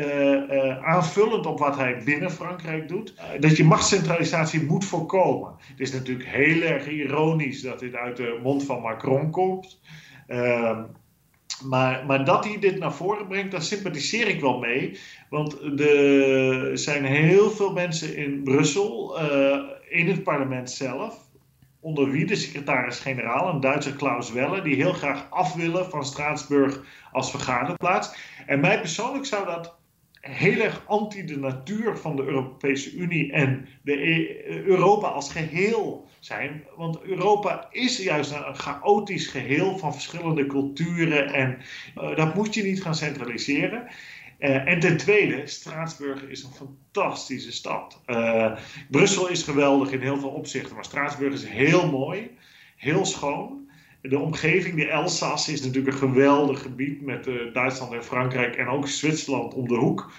aanvullend op wat hij binnen Frankrijk doet. dat je machtscentralisatie moet voorkomen. Het is natuurlijk heel erg ironisch dat dit uit de mond van Macron komt. Ehm, maar, maar dat hij dit naar voren brengt, daar sympathiseer ik wel mee. Want er zijn heel veel mensen in Brussel, in het parlement zelf, onder wie de secretaris-generaal, een Duitse Klaus Welle, die heel graag af willen van Straatsburg als vergaderplaats. En mij persoonlijk zou dat heel erg anti de natuur van de Europese Unie en de e Europa als geheel zijn. Want Europa is juist een chaotisch geheel van verschillende culturen en uh, dat moet je niet gaan centraliseren. Uh, en ten tweede, Straatsburg is een fantastische stad. Uh, Brussel is geweldig in heel veel opzichten, maar Straatsburg is heel mooi, heel schoon. De omgeving, de Elsass, is natuurlijk een geweldig gebied met uh, Duitsland en Frankrijk en ook Zwitserland om de hoek.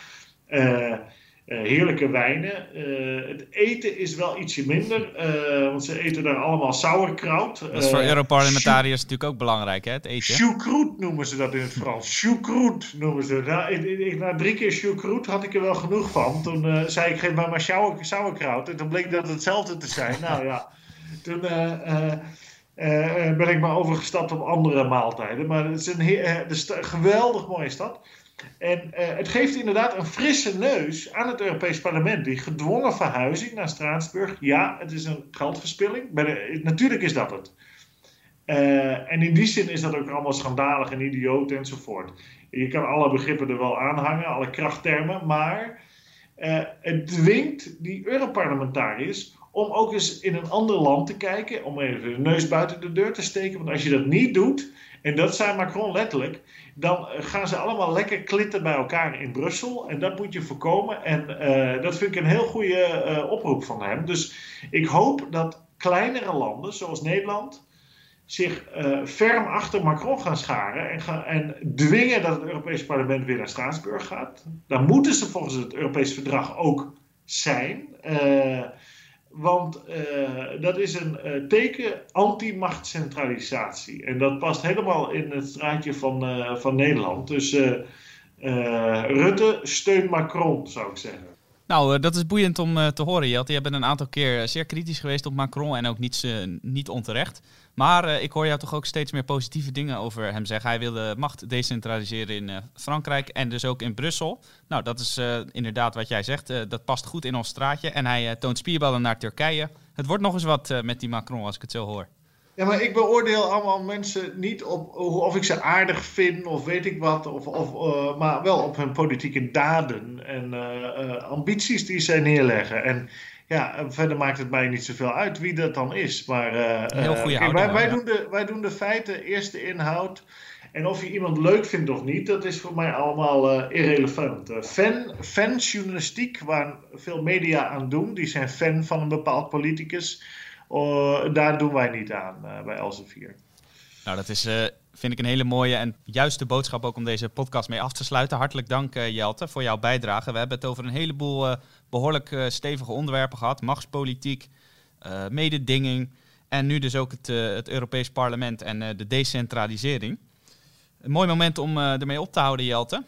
Uh, heerlijke wijnen. Uh, het eten is wel ietsje minder, uh, want ze eten daar allemaal sauerkraut. Dat is voor Europarlementariërs natuurlijk ook belangrijk, hè, het eten. Choucroute noemen ze dat in het Frans. Choucroute noemen ze dat. Nou, ik, ik, na drie keer choucroute had ik er wel genoeg van. Toen zei ik, geef maar maar sauerkraut. En toen bleek dat hetzelfde te zijn. nou ja, toen... ben ik maar overgestapt op andere maaltijden. Maar het is een, het is een geweldig mooie stad. En uh, het geeft inderdaad een frisse neus aan het Europees Parlement. Die gedwongen verhuizing naar Straatsburg. Ja, het is een geldverspilling. De, natuurlijk is dat het. Uh, en in die zin is dat ook allemaal schandalig en idioot enzovoort. Je kan alle begrippen er wel aanhangen, alle krachttermen. Maar uh, het dwingt die Europarlementariërs om ook eens in een ander land te kijken. Om even de neus buiten de deur te steken. Want als je dat niet doet, en dat zei Macron letterlijk, dan gaan ze allemaal lekker klitten bij elkaar in Brussel. En dat moet je voorkomen. En uh, dat vind ik een heel goede uh, oproep van hem. Dus ik hoop dat kleinere landen, zoals Nederland, zich uh, ferm achter Macron gaan scharen en, gaan, en dwingen dat het Europese parlement weer naar Straatsburg gaat. Dan moeten ze volgens het Europees verdrag ook zijn. Want uh, dat is een uh, teken anti-machtscentralisatie. En dat past helemaal in het straatje van, uh, van Nederland. Dus Rutte steunt Macron, zou ik zeggen. Nou, dat is boeiend om te horen, Jelt. Je bent een aantal keer zeer kritisch geweest op Macron en ook niet, niet onterecht. Maar uh, ik hoor jou toch ook steeds meer positieve dingen over hem zeggen. Hij wil de macht decentraliseren in uh, Frankrijk en dus ook in Brussel. Nou, dat is uh, inderdaad wat jij zegt. dat past goed in ons straatje. En hij toont spierballen naar Turkije. Het wordt nog eens wat met die Macron, als ik het zo hoor. Ja, maar ik beoordeel allemaal mensen niet op of ik ze aardig vind of weet ik wat, of, of, maar wel op hun politieke daden en ambities die zij neerleggen. En ja, verder maakt het mij niet zoveel uit wie dat dan is. Maar uh, Heel goede kijk, wij, wij, doen de, wij doen de feiten, eerst de inhoud. En of je iemand leuk vindt of niet, dat is voor mij allemaal uh, irrelevant. Uh, fan, fanjournalistiek, waar veel media aan doen, die zijn fan van een bepaald politicus. daar doen wij niet aan bij Elsevier. Nou, dat is vind ik een hele mooie en juiste boodschap ook om deze podcast mee af te sluiten. Hartelijk dank Jelte voor jouw bijdrage. We hebben het over een heleboel behoorlijk uh, stevige onderwerpen gehad. Machtspolitiek, mededinging en nu dus ook het, het Europees Parlement en de decentralisering. Een mooi moment om ermee op te houden Jelte.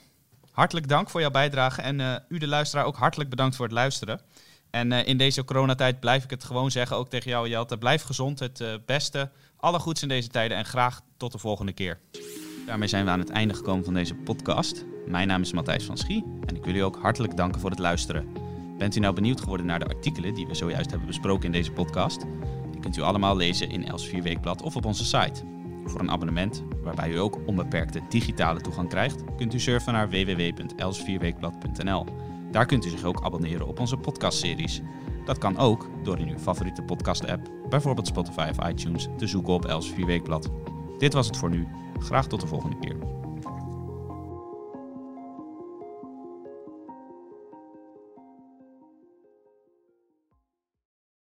Hartelijk dank voor jouw bijdrage en u de luisteraar ook hartelijk bedankt voor het luisteren. En in deze coronatijd blijf ik het gewoon zeggen, ook tegen jou Jelte. Blijf gezond, het beste alle goeds in deze tijden en graag tot de volgende keer. Daarmee zijn we aan het einde gekomen van deze podcast. Mijn naam is Matthijs van Schie en ik wil u ook hartelijk danken voor het luisteren. Bent u nou benieuwd geworden naar de artikelen die we zojuist hebben besproken in deze podcast? Die kunt u allemaal lezen in Els 4 Weekblad of op onze site. Voor een abonnement, waarbij u ook onbeperkte digitale toegang krijgt, kunt u surfen naar www.els4weekblad.nl. Daar kunt u zich ook abonneren op onze podcastseries. Dat kan ook door in uw favoriete podcast-app, bijvoorbeeld Spotify of iTunes, te zoeken op Els 4 Weekblad. Dit was het voor nu. Graag tot de volgende keer.